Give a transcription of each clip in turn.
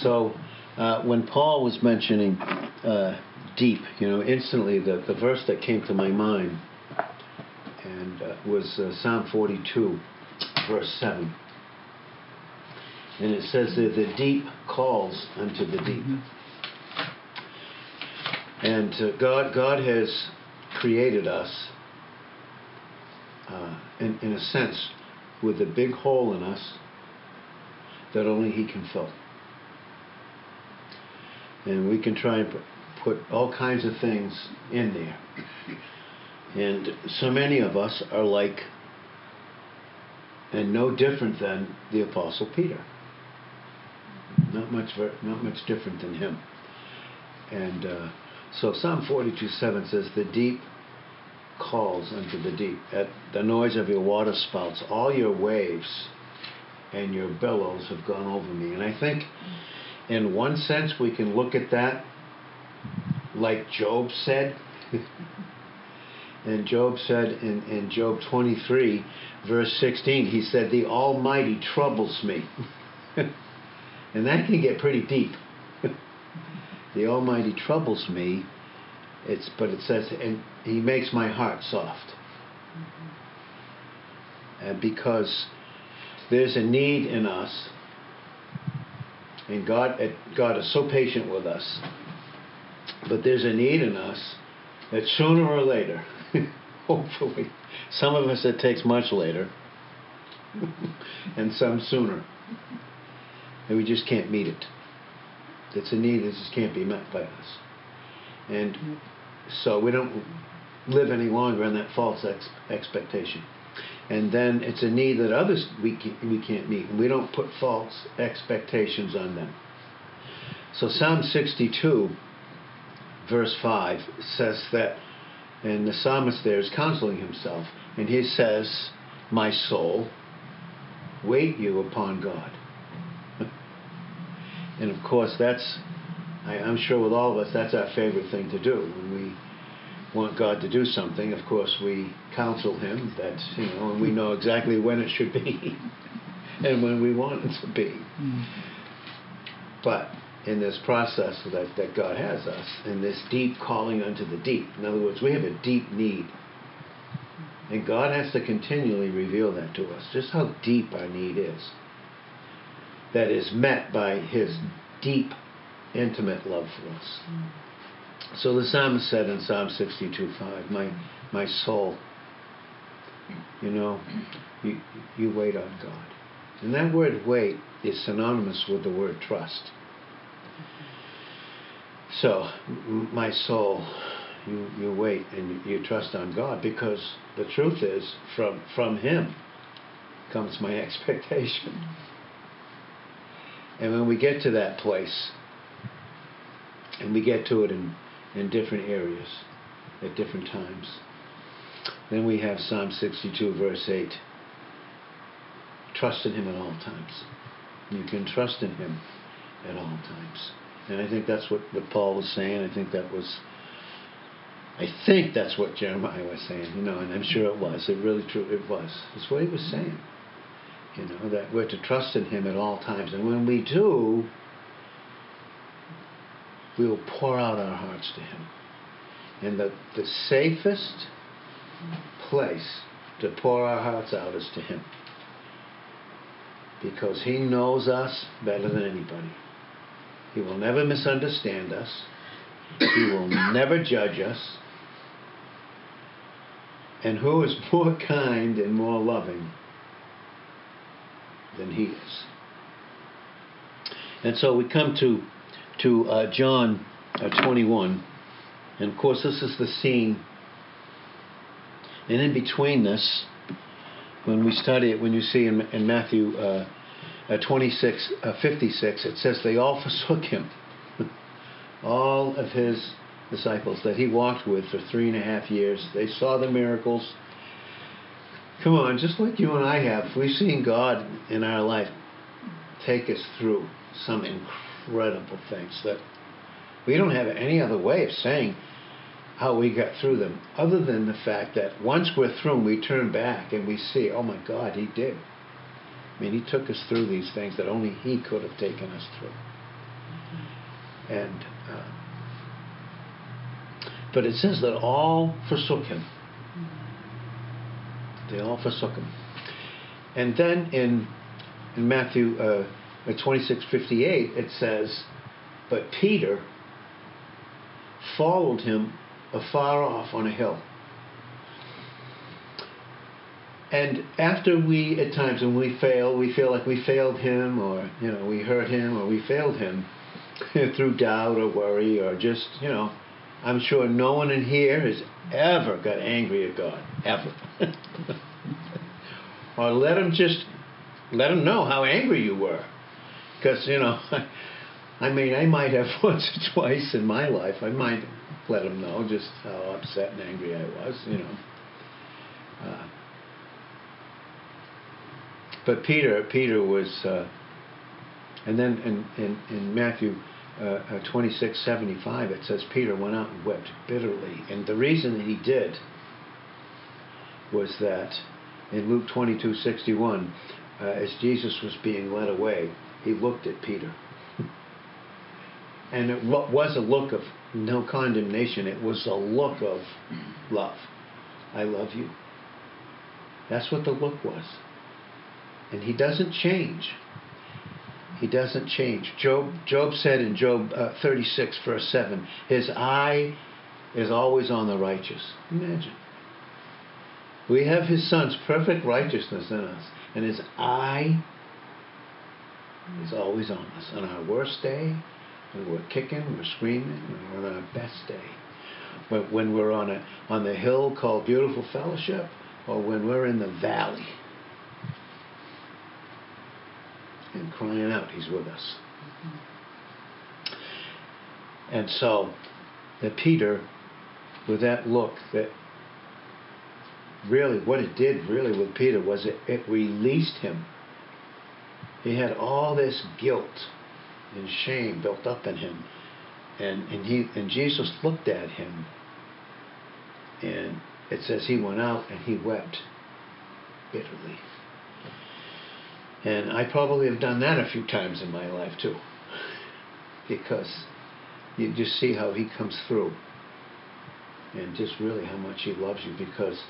So uh, when Paul was mentioning uh, deep, you know, instantly the, the verse that came to my mind and uh, was uh, Psalm 42, verse 7. And it says that the deep calls unto the deep. And uh, God, God has created us, uh, in, in a sense, with a big hole in us that only He can fill. And we can try and put all kinds of things in there. And so many of us are like, and no different than the Apostle Peter. Not much, not much different than him. And uh, so Psalm 42 7 says, The deep calls unto the deep. At the noise of your water spouts, all your waves and your billows have gone over me. And I think, in one sense, we can look at that like Job said. and Job said in, in Job 23, verse 16, he said, The Almighty troubles me. and that can get pretty deep. the Almighty troubles me. It's, but it says, and He makes my heart soft. And because there's a need in us, and God, God is so patient with us, but there's a need in us that sooner or later, hopefully, some of us it takes much later, and some sooner, and we just can't meet it. It's a need that just can't be met by us. And so we don't live any longer in that false ex- expectation. And then it's a need that others we can't, we can't meet, and we don't put false expectations on them. So Psalm 62, verse 5, says that, and the psalmist there is counseling himself, and he says, My soul, wait you upon God. and of course, that's, I, I'm sure with all of us, that's our favorite thing to do. When we want God to do something, of course, we counsel Him that, you know, and we know exactly when it should be and when we want it to be. Mm. But in this process that, that God has us, in this deep calling unto the deep, in other words, we have a deep need. And God has to continually reveal that to us, just how deep our need is. That is met by His deep, intimate love for us. Mm. So the psalmist said in Psalm 62:5, "My my soul, you know, you you wait on God." And that word "wait" is synonymous with the word trust. So, my soul, you you wait and you trust on God because the truth is, from from Him comes my expectation. And when we get to that place, and we get to it in in different areas at different times. Then we have Psalm 62, verse 8. Trust in Him at all times. You can trust in Him at all times. And I think that's what, what Paul was saying. I think that was, I think that's what Jeremiah was saying, you know, and I'm sure it was. It really true, it was. That's what he was saying. You know, that we're to trust in Him at all times. And when we do, we will pour out our hearts to Him. And the, the safest place to pour our hearts out is to Him. Because He knows us better than anybody. He will never misunderstand us, He will never judge us. And who is more kind and more loving than He is? And so we come to to uh, John uh, 21. And of course, this is the scene. And in between this, when we study it, when you see in, in Matthew uh, uh 26, uh, 56, it says they all forsook him. all of his disciples that he walked with for three and a half years. They saw the miracles. Come on, just like you and I have, we've seen God in our life take us through some incredible incredible things that we don't have any other way of saying how we got through them other than the fact that once we're through them, we turn back and we see, oh my God, He did. I mean, He took us through these things that only He could have taken us through. and uh, but it says that all forsook him. They all forsook him. And then in in Matthew uh, 26:58 it says, but Peter followed him afar off on a hill. And after we, at times when we fail, we feel like we failed him, or you know, we hurt him, or we failed him through doubt or worry, or just you know, I'm sure no one in here has ever got angry at God, ever. or let him just let him know how angry you were, because you know, I mean, I might have once or twice in my life, I might let him know just how upset and angry I was, you know. Uh, but Peter, Peter was, uh, and then in, in, in Matthew uh, uh, 26, 75, it says Peter went out and wept bitterly. And the reason that he did was that in Luke 22, 61, uh, as Jesus was being led away, he looked at Peter. and it was a look of no condemnation, it was a look of love. I love you. That's what the look was. And he doesn't change. He doesn't change. Job, Job said in Job uh, 36, verse 7, his eye is always on the righteous. Imagine. We have his son's perfect righteousness in us, and his eye is always on us. On our worst day, when we're kicking, we're screaming, when we're on our best day. But when we're on, a, on the hill called Beautiful Fellowship, or when we're in the valley and crying out, He's with us. And so, that Peter, with that look, that really, what it did really with Peter was it, it released him. He had all this guilt and shame built up in him. And, and, he, and Jesus looked at him, and it says he went out and he wept bitterly. And I probably have done that a few times in my life too. Because you just see how he comes through. And just really how much he loves you because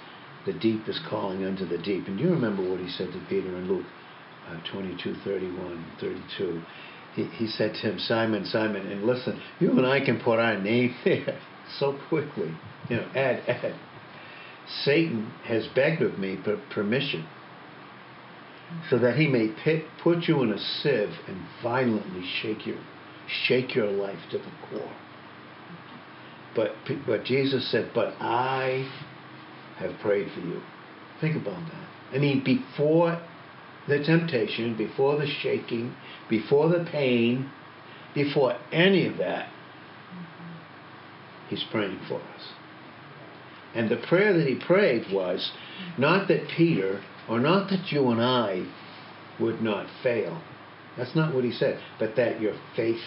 the deep is calling unto the deep. And you remember what he said to Peter in Luke uh, 22, 31, 32. He, he said to him, Simon, Simon, and listen, you and I can put our name there so quickly. You know, Ed, Ed. Satan has begged of me per permission so that he may pit, put you in a sieve and violently shake your, shake your life to the core. But, but Jesus said, But I have prayed for you. Think about that. I mean, before the temptation, before the shaking, before the pain, before any of that, He's praying for us. And the prayer that He prayed was not that Peter or not that you and I would not fail. That's not what he said, but that your faith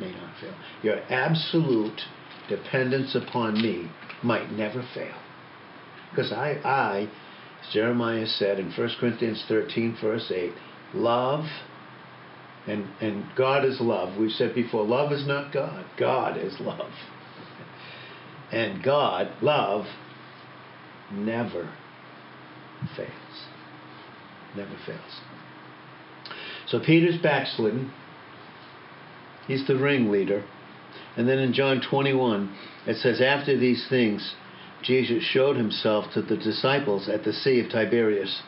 may not fail. Your absolute dependence upon me might never fail. Because I, I, Jeremiah said in 1 Corinthians 13, verse 8, love, and, and God is love. We've said before, love is not God, God is love. And God, love, never fails never fails. So Peter's backslidden. He's the ringleader. And then in John 21, it says, After these things, Jesus showed himself to the disciples at the Sea of Tiberias,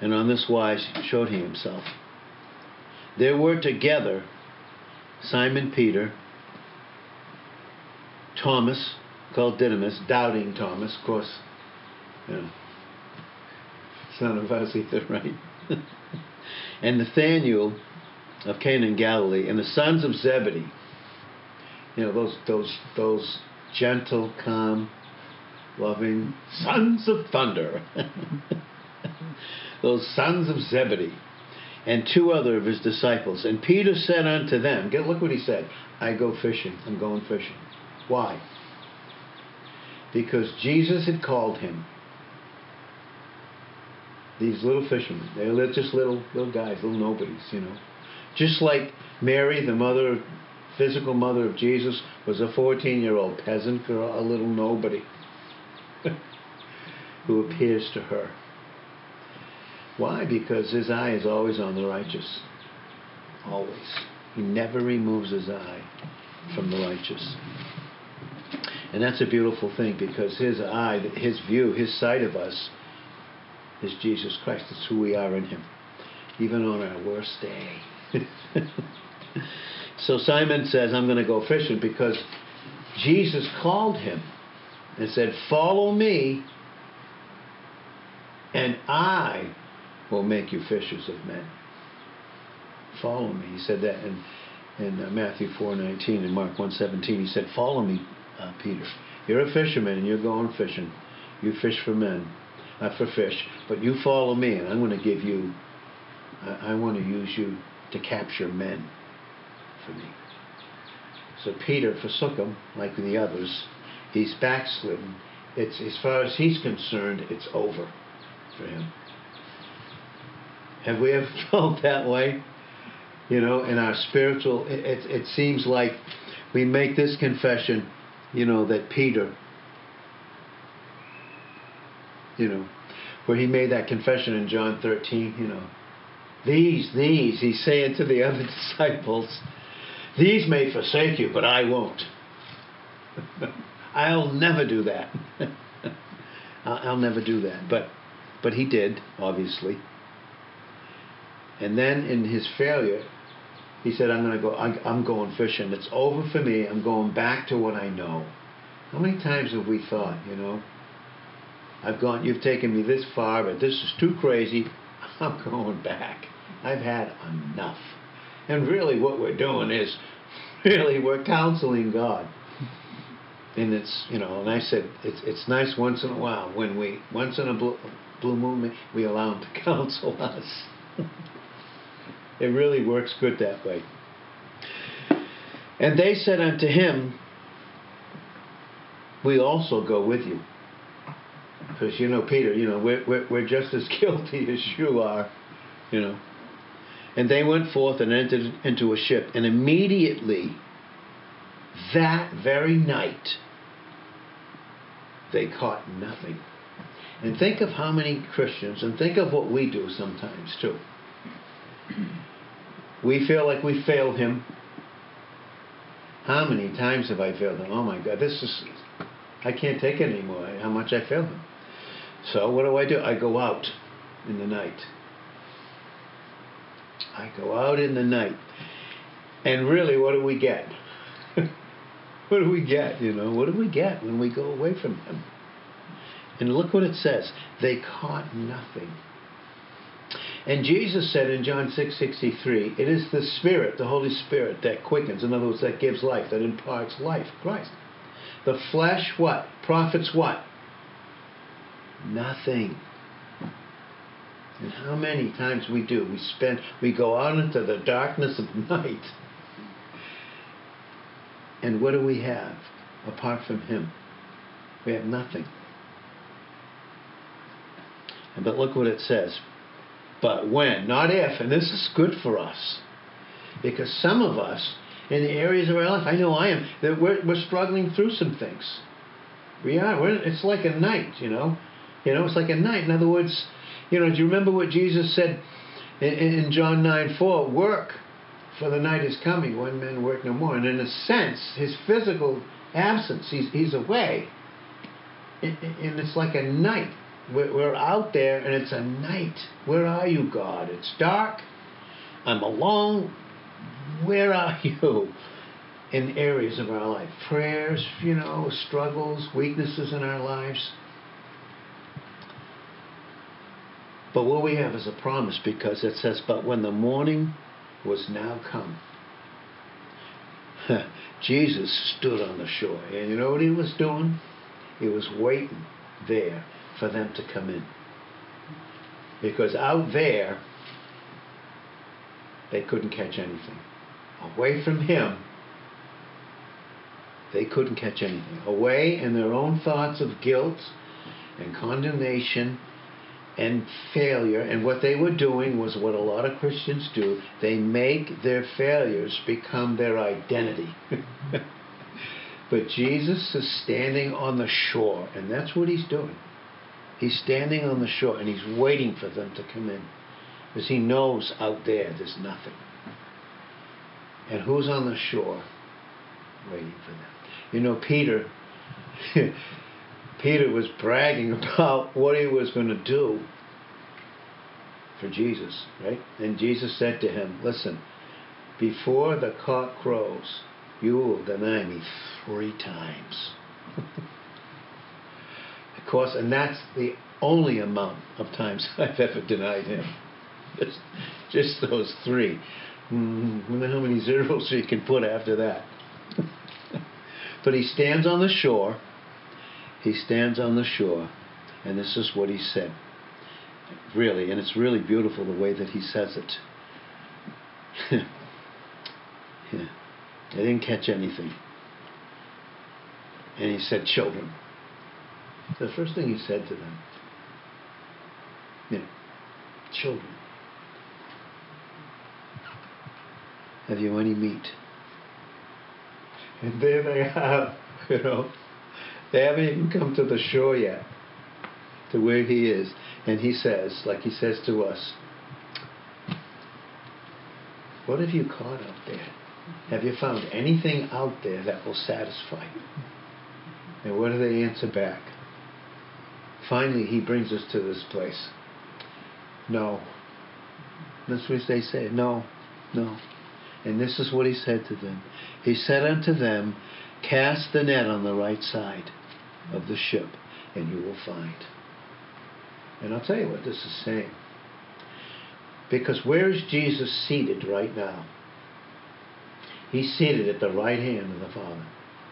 and on this wise showed he himself. There were together Simon Peter, Thomas, called Didymus, doubting Thomas, of course, you know, son of us either, right? and Nathaniel of Cana in Galilee, and the sons of Zebedee. You know, those those those gentle, calm, loving sons of thunder. those sons of Zebedee. And two other of his disciples. And Peter said unto them, get look what he said. I go fishing. I'm going fishing. Why? Because Jesus had called him these little fishermen. They're just little little guys, little nobodies, you know. Just like Mary, the mother physical mother of Jesus was a 14 year old peasant girl, a little nobody, who appears to her. Why? Because his eye is always on the righteous. Always. He never removes his eye from the righteous. And that's a beautiful thing because his eye, his view, his sight of us is Jesus Christ. It's who we are in him, even on our worst day. so Simon says, I'm going to go fishing because Jesus called him and said, Follow me, and I will make you fishers of men. Follow me. He said that in, in uh, Matthew 4.19 and Mark 1.17. He said, Follow me, uh, Peter. You're a fisherman and you're going fishing. You fish for men, not for fish. But you follow me and I'm going to give you, I, I want to use you to capture men for me. So Peter forsook him, like the others. He's backslidden. It's as far as he's concerned, it's over for him. Have we ever felt that way? You know, in our spiritual, it, it, it seems like we make this confession, you know, that Peter, you know, where he made that confession in John 13, you know, these, these, he's saying to the other disciples, these may forsake you, but I won't. I'll never do that. I'll never do that. But, but he did, obviously. And then in his failure, he said, I'm going to go, I'm going fishing. It's over for me. I'm going back to what I know. How many times have we thought, you know, I've gone, you've taken me this far, but this is too crazy. I'm going back. I've had enough. And really, what we're doing is really we're counseling God. And it's, you know, and I said, it's, it's nice once in a while when we, once in a blue, blue moon, we allow Him to counsel us. It really works good that way. And they said unto him, We also go with you. Because, you know, Peter, you know, we're, we're, we're just as guilty as you are, you know. And they went forth and entered into a ship. And immediately, that very night, they caught nothing. And think of how many Christians, and think of what we do sometimes too. We feel like we failed him. How many times have I failed him? Oh my God, this is, I can't take it anymore, how much I failed him. So what do I do? I go out in the night. I go out in the night. And really, what do we get? what do we get? You know, what do we get when we go away from him? And look what it says. They caught nothing. And Jesus said in John 6:63, it is the Spirit, the Holy Spirit, that quickens. In other words, that gives life, that imparts life. Christ. The flesh, what? Profits what? Nothing. And how many times we do? We spend, we go out into the darkness of night. And what do we have apart from Him? We have nothing. But look what it says. But when, not if, and this is good for us. Because some of us, in the areas of our life, I know I am, that we're, we're struggling through some things. We are. We're, it's like a night, you know. You know, it's like a night. In other words, you know, do you remember what Jesus said in, in John 9 4? Work, for the night is coming when men work no more. And in a sense, his physical absence, he's, he's away. And it's like a night. We're out there and it's a night. Where are you, God? It's dark. I'm alone. Where are you? In areas of our life, prayers, you know, struggles, weaknesses in our lives. But what we have is a promise because it says, But when the morning was now come, Jesus stood on the shore. And you know what he was doing? He was waiting there for them to come in. Because out there, they couldn't catch anything. Away from Him, they couldn't catch anything. Away in their own thoughts of guilt and condemnation and failure. And what they were doing was what a lot of Christians do they make their failures become their identity. but Jesus is standing on the shore, and that's what he's doing. He's standing on the shore and he's waiting for them to come in because he knows out there there's nothing. And who's on the shore waiting for them? You know, Peter. Peter was bragging about what he was going to do for Jesus, right? And Jesus said to him, Listen, before the cock crows, you will deny me three times. of course, and that's the only amount of times I've ever denied him. Just, just those three. Mm, wonder how many zeros you can put after that. but he stands on the shore he stands on the shore, and this is what he said. Really, and it's really beautiful the way that he says it. yeah. They didn't catch anything. And he said, Children. The first thing he said to them, you know, children. Have you any meat? And there they have, you know. They haven't even come to the shore yet, to where he is. And he says, like he says to us, What have you caught out there? Have you found anything out there that will satisfy you? And what do they answer back? Finally, he brings us to this place. No. That's what they say. No, no. And this is what he said to them. He said unto them, Cast the net on the right side of the ship, and you will find. And I'll tell you what this is saying. Because where is Jesus seated right now? He's seated at the right hand of the Father.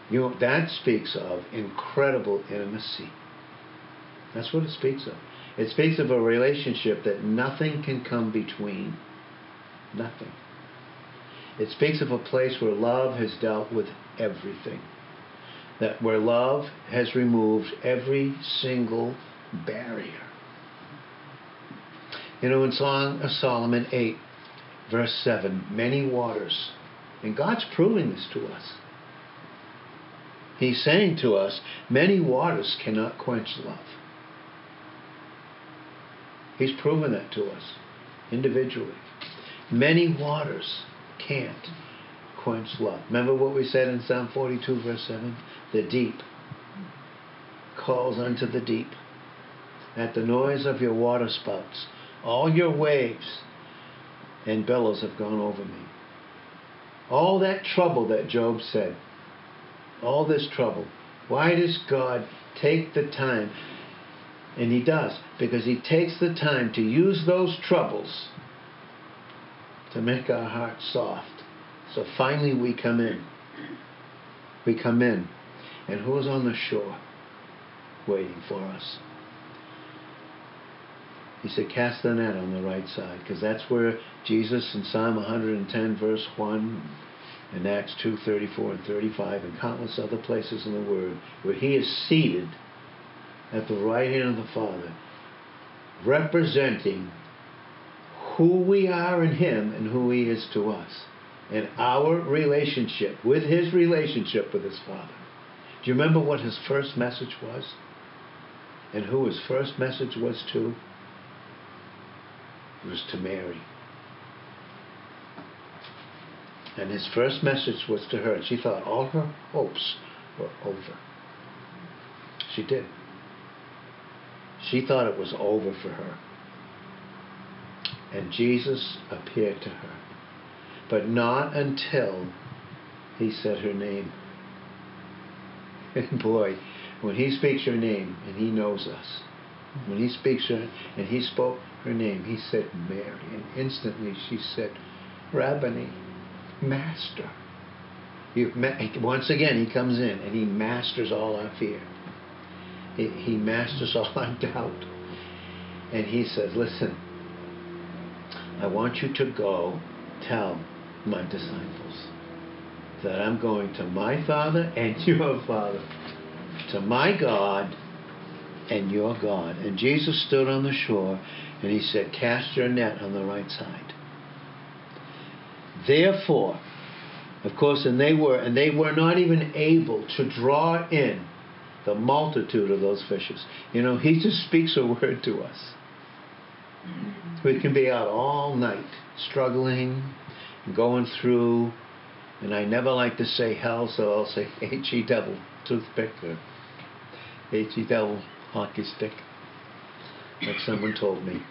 You know, that speaks of incredible intimacy. That's what it speaks of. It speaks of a relationship that nothing can come between. Nothing. It speaks of a place where love has dealt with everything. That where love has removed every single barrier. You know, in Song of Solomon 8, verse 7, many waters. And God's proving this to us. He's saying to us, many waters cannot quench love. He's proven that to us individually. Many waters can't quench love. Remember what we said in Psalm 42, verse 7? The deep calls unto the deep. At the noise of your water spouts, all your waves and billows have gone over me. All that trouble that Job said, all this trouble, why does God take the time? And He does, because He takes the time to use those troubles to make our hearts soft. So finally we come in. We come in. And who's on the shore waiting for us? He said, Cast the net on the right side, because that's where Jesus in Psalm 110, verse 1, and Acts 2, 34 and 35, and countless other places in the Word, where he is seated at the right hand of the Father, representing who we are in Him and who He is to us, and our relationship with His relationship with His Father. Do you remember what His first message was? And who His first message was to? It was to Mary. And His first message was to her, and she thought all her hopes were over. She did. She thought it was over for her. And Jesus appeared to her. But not until he said her name. And boy, when he speaks her name, and he knows us, when he speaks her, and he spoke her name, he said Mary. And instantly she said, Rabboni, Master. You, once again, he comes in and he masters all our fear. He, he masters all our doubt. And he says, Listen, I want you to go tell my disciples that I'm going to my Father and your Father, to my God and your God. And Jesus stood on the shore and he said, Cast your net on the right side. Therefore, of course, and they were, and they were not even able to draw in the multitude of those fishes. You know, he just speaks a word to us. We can be out all night struggling, going through, and I never like to say hell, so I'll say H E devil toothpick or H E devil hockey stick, like someone told me.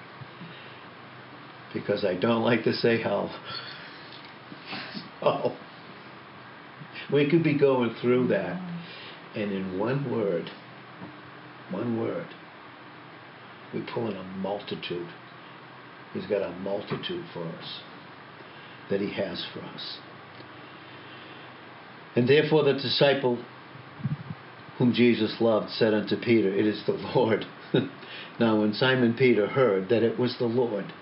Because I don't like to say hell. So we could be going through that, and in one word, one word, we pull in a multitude. He's got a multitude for us that He has for us. And therefore, the disciple whom Jesus loved said unto Peter, It is the Lord. now, when Simon Peter heard that it was the Lord,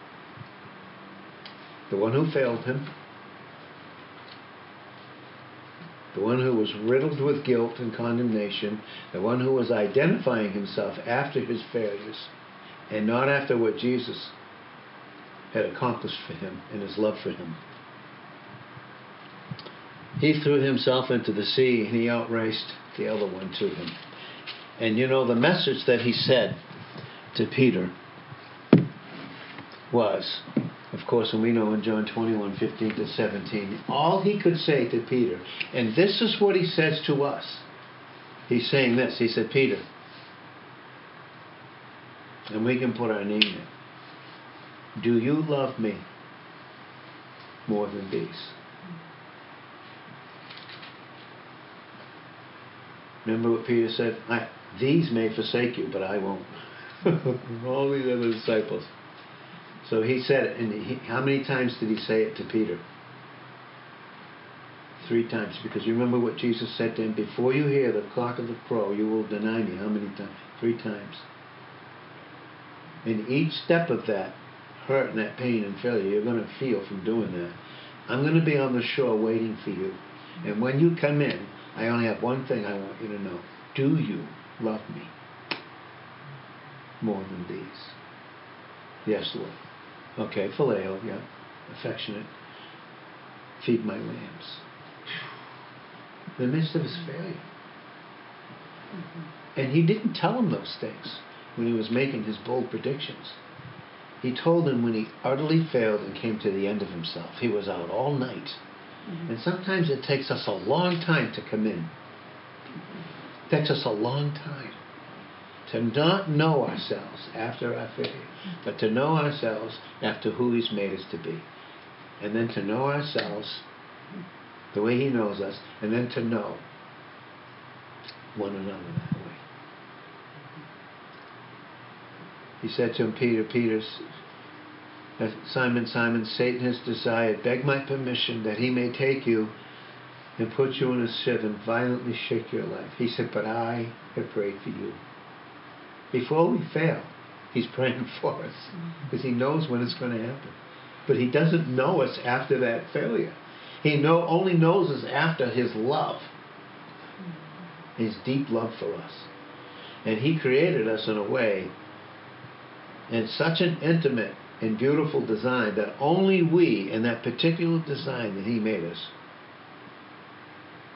the one who failed him, the one who was riddled with guilt and condemnation, the one who was identifying himself after his failures and not after what Jesus had accomplished for him and his love for him. He threw himself into the sea and he outraced the other one to him. And you know, the message that he said to Peter was, of course, and we know in John 21 15 to 17, all he could say to Peter, and this is what he says to us. He's saying this. He said, Peter, and we can put our name in. Do you love me more than these? Remember what Peter said? These may forsake you, but I won't. All these other disciples. So he said it, and he, how many times did he say it to Peter? Three times. Because you remember what Jesus said to him? Before you hear the cock of the crow, you will deny me. How many times? Three times. And each step of that hurt and that pain and failure you're going to feel from doing that. I'm going to be on the shore waiting for you. And when you come in, I only have one thing I want you to know. Do you love me more than these? Yes, Lord. Okay, phileo, yeah. Affectionate. Feed my lambs. In the midst of his failure. Mm-hmm. And he didn't tell him those things when he was making his bold predictions. He told him when he utterly failed and came to the end of himself. He was out all night. Mm-hmm. And sometimes it takes us a long time to come in. It takes us a long time to not know ourselves after our failure, but to know ourselves after who He's made us to be. And then to know ourselves the way He knows us, and then to know one another that way. He said to him, Peter, Peter, uh, Simon, Simon, Satan has desired, beg my permission that he may take you and put you in a sieve and violently shake your life. He said, But I have prayed for you. Before we fail, he's praying for us mm-hmm. because he knows when it's going to happen. But he doesn't know us after that failure. He know, only knows us after his love, mm-hmm. his deep love for us. And he created us in a way in such an intimate and beautiful design that only we, in that particular design that He made us,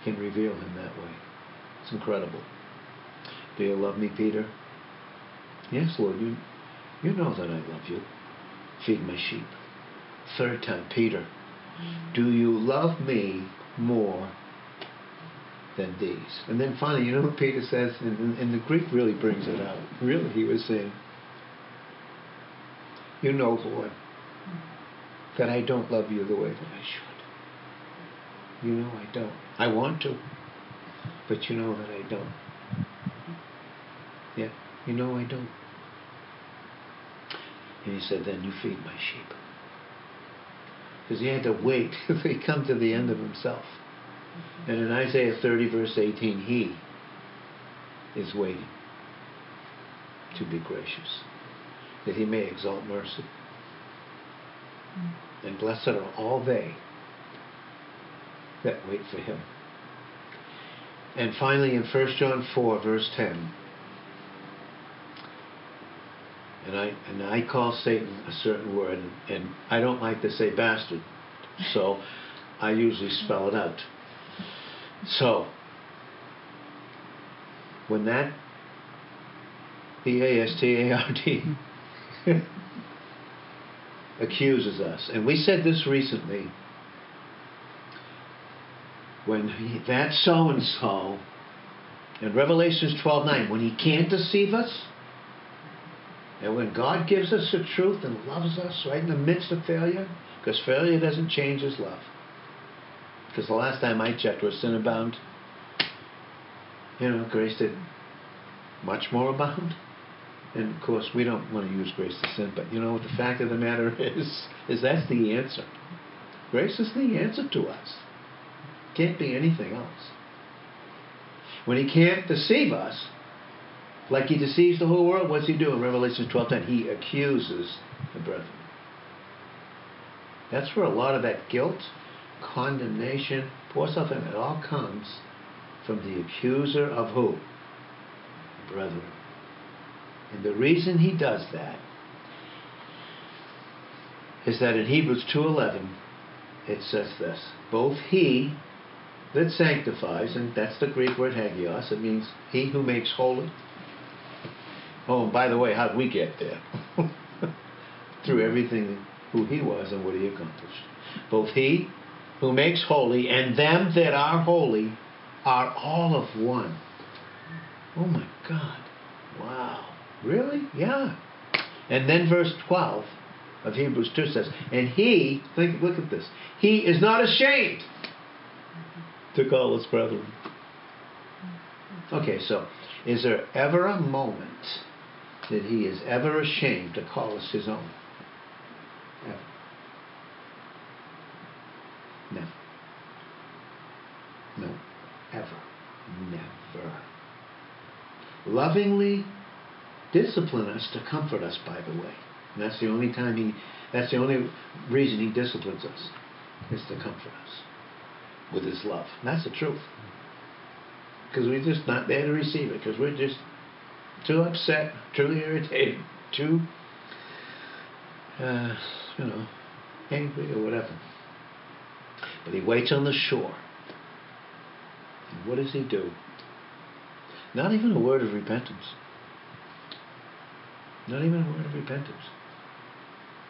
can reveal Him that way. It's incredible. Do you love me, Peter? Yes, Lord, you, you know that I love you. Feed my sheep. Third time, Peter, do you love me more than these? And then finally, you know what Peter says? And, and the Greek really brings it out. Really, he was saying, you know, Lord, that I don't love you the way that I should. You know I don't. I want to, but you know that I don't. Yeah, you know I don't. And he said, Then you feed my sheep. Because he had to wait till he come to the end of himself. And in Isaiah 30, verse 18, he is waiting to be gracious that he may exalt mercy. Mm. And blessed are all they that wait for him. And finally, in 1 John 4, verse 10, and I and I call Satan a certain word, and, and I don't like to say bastard, so I usually spell it out. So when that B A S T A R D accuses us, and we said this recently, when he, that so and so in Revelations 12 9, when he can't deceive us, and when God gives us the truth and loves us right in the midst of failure, because failure doesn't change his love. Because the last time I checked was sin abound. You know, grace did much more abound. And of course, we don't want to use grace to sin, but you know what the fact of the matter is? Is that's the answer. Grace is the answer to us. Can't be anything else. When he can't deceive us, like he deceives the whole world, what's he do in Revelation 12:10? He accuses the brethren. That's where a lot of that guilt, condemnation, poor stuff, and it all comes from the accuser of who? The brethren. And the reason he does that is that in Hebrews 2:11 it says this: both he that sanctifies, and that's the Greek word hagios, it means he who makes holy. Oh, and by the way, how did we get there? Through everything who he was and what he accomplished. Both he who makes holy and them that are holy are all of one. Oh my God. Really? Yeah. And then verse 12 of Hebrews 2 says, And he, think, look at this, he is not ashamed to call us brethren. Okay, so is there ever a moment that he is ever ashamed to call us his own? Ever. Never. No. Ever. Never. Lovingly discipline us to comfort us, by the way. And that's the only time he, that's the only reason he disciplines us, is to comfort us with his love. And that's the truth. Because we're just not there to receive it, because we're just too upset, too irritated, too, uh, you know, angry or whatever. But he waits on the shore. And what does he do? Not even a word of repentance. Not even a word of repentance.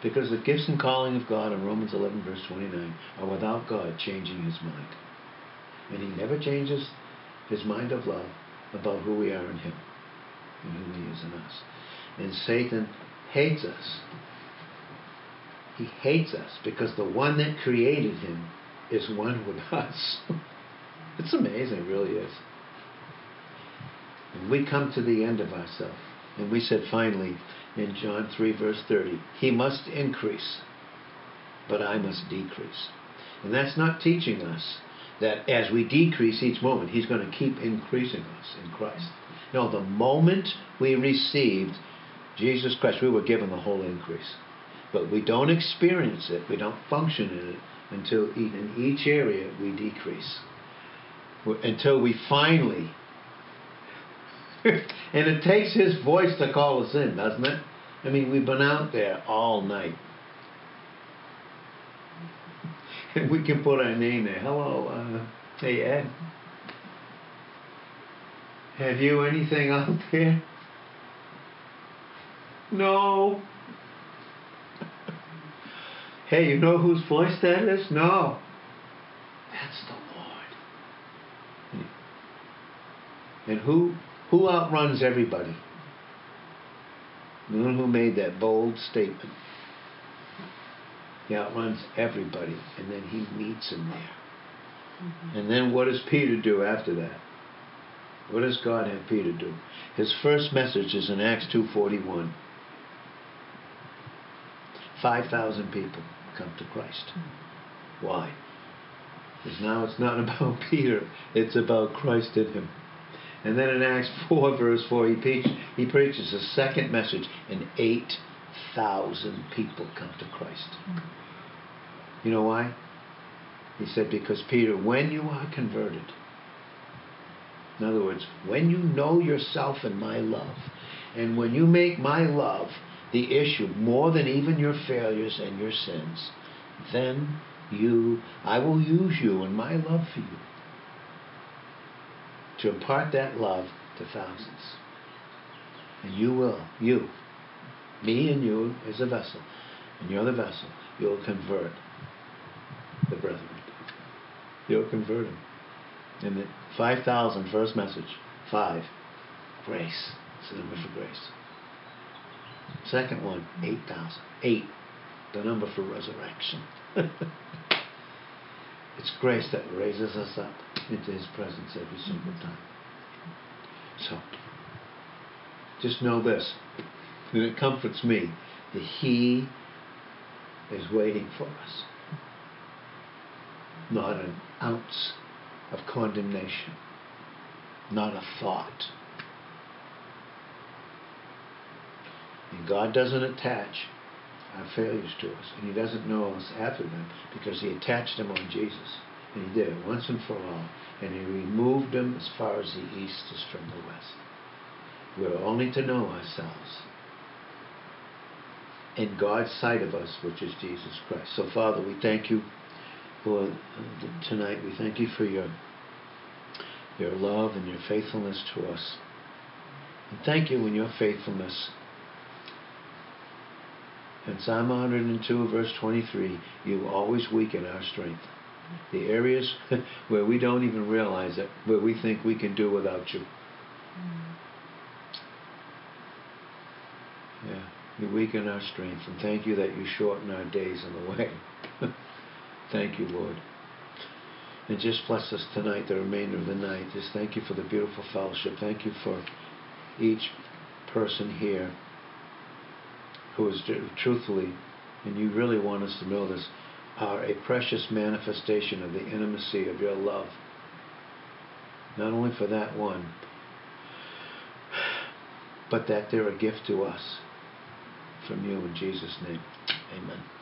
Because the gifts and calling of God in Romans 11, verse 29, are without God changing his mind. And he never changes his mind of love about who we are in him and who he is in us. And Satan hates us. He hates us because the one that created him is one with us. it's amazing, it really is. And we come to the end of ourselves. And we said finally, in John 3, verse 30. He must increase, but I must decrease. And that's not teaching us that as we decrease each moment, He's going to keep increasing us in Christ. No, the moment we received Jesus Christ, we were given the whole increase. But we don't experience it, we don't function in it until in each area we decrease. Until we finally and it takes his voice to call us in, doesn't it? I mean, we've been out there all night. And we can put our name there. Hello, uh, hey Ed. Have you anything out there? No. hey, you know whose voice that is? No. That's the Lord. And who who outruns everybody? The one who made that bold statement. He outruns everybody, and then he meets him there. Mm-hmm. And then what does Peter do after that? What does God have Peter do? His first message is in Acts 2:41. 5,000 people come to Christ. Why? Because now it's not about Peter, it's about Christ in him. And then in Acts 4, verse 4, he, preach, he preaches a second message, and 8,000 people come to Christ. Mm-hmm. You know why? He said, Because, Peter, when you are converted, in other words, when you know yourself and my love, and when you make my love the issue more than even your failures and your sins, then you, I will use you and my love for you to impart that love to thousands. And you will, you, me and you as a vessel, and you're the vessel, you'll convert the brethren. You'll convert them. And the 5,000 first message, five, grace. It's the number for grace. Second one, 8,000. Eight, the number for resurrection. it's grace that raises us up into His presence every single mm-hmm. time. So, just know this, and it comforts me that He is waiting for us. Not an ounce of condemnation, not a thought. And God doesn't attach our failures to us, and He doesn't know us after them because He attached them on Jesus. And He did it once and for all. And He removed them as far as the east is from the west. We're only to know ourselves in God's sight of us, which is Jesus Christ. So, Father, we thank you for tonight. We thank you for your your love and your faithfulness to us. And thank you in your faithfulness. In Psalm 102, verse 23, you always weaken our strength. The areas where we don't even realize it, where we think we can do without you. Mm-hmm. Yeah, you weaken our strength. And thank you that you shorten our days in the way. thank you, Lord. And just bless us tonight, the remainder of the night. Just thank you for the beautiful fellowship. Thank you for each person here who is truthfully, and you really want us to know this, are a precious manifestation of the intimacy of your love. Not only for that one, but that they're a gift to us from you in Jesus' name. Amen.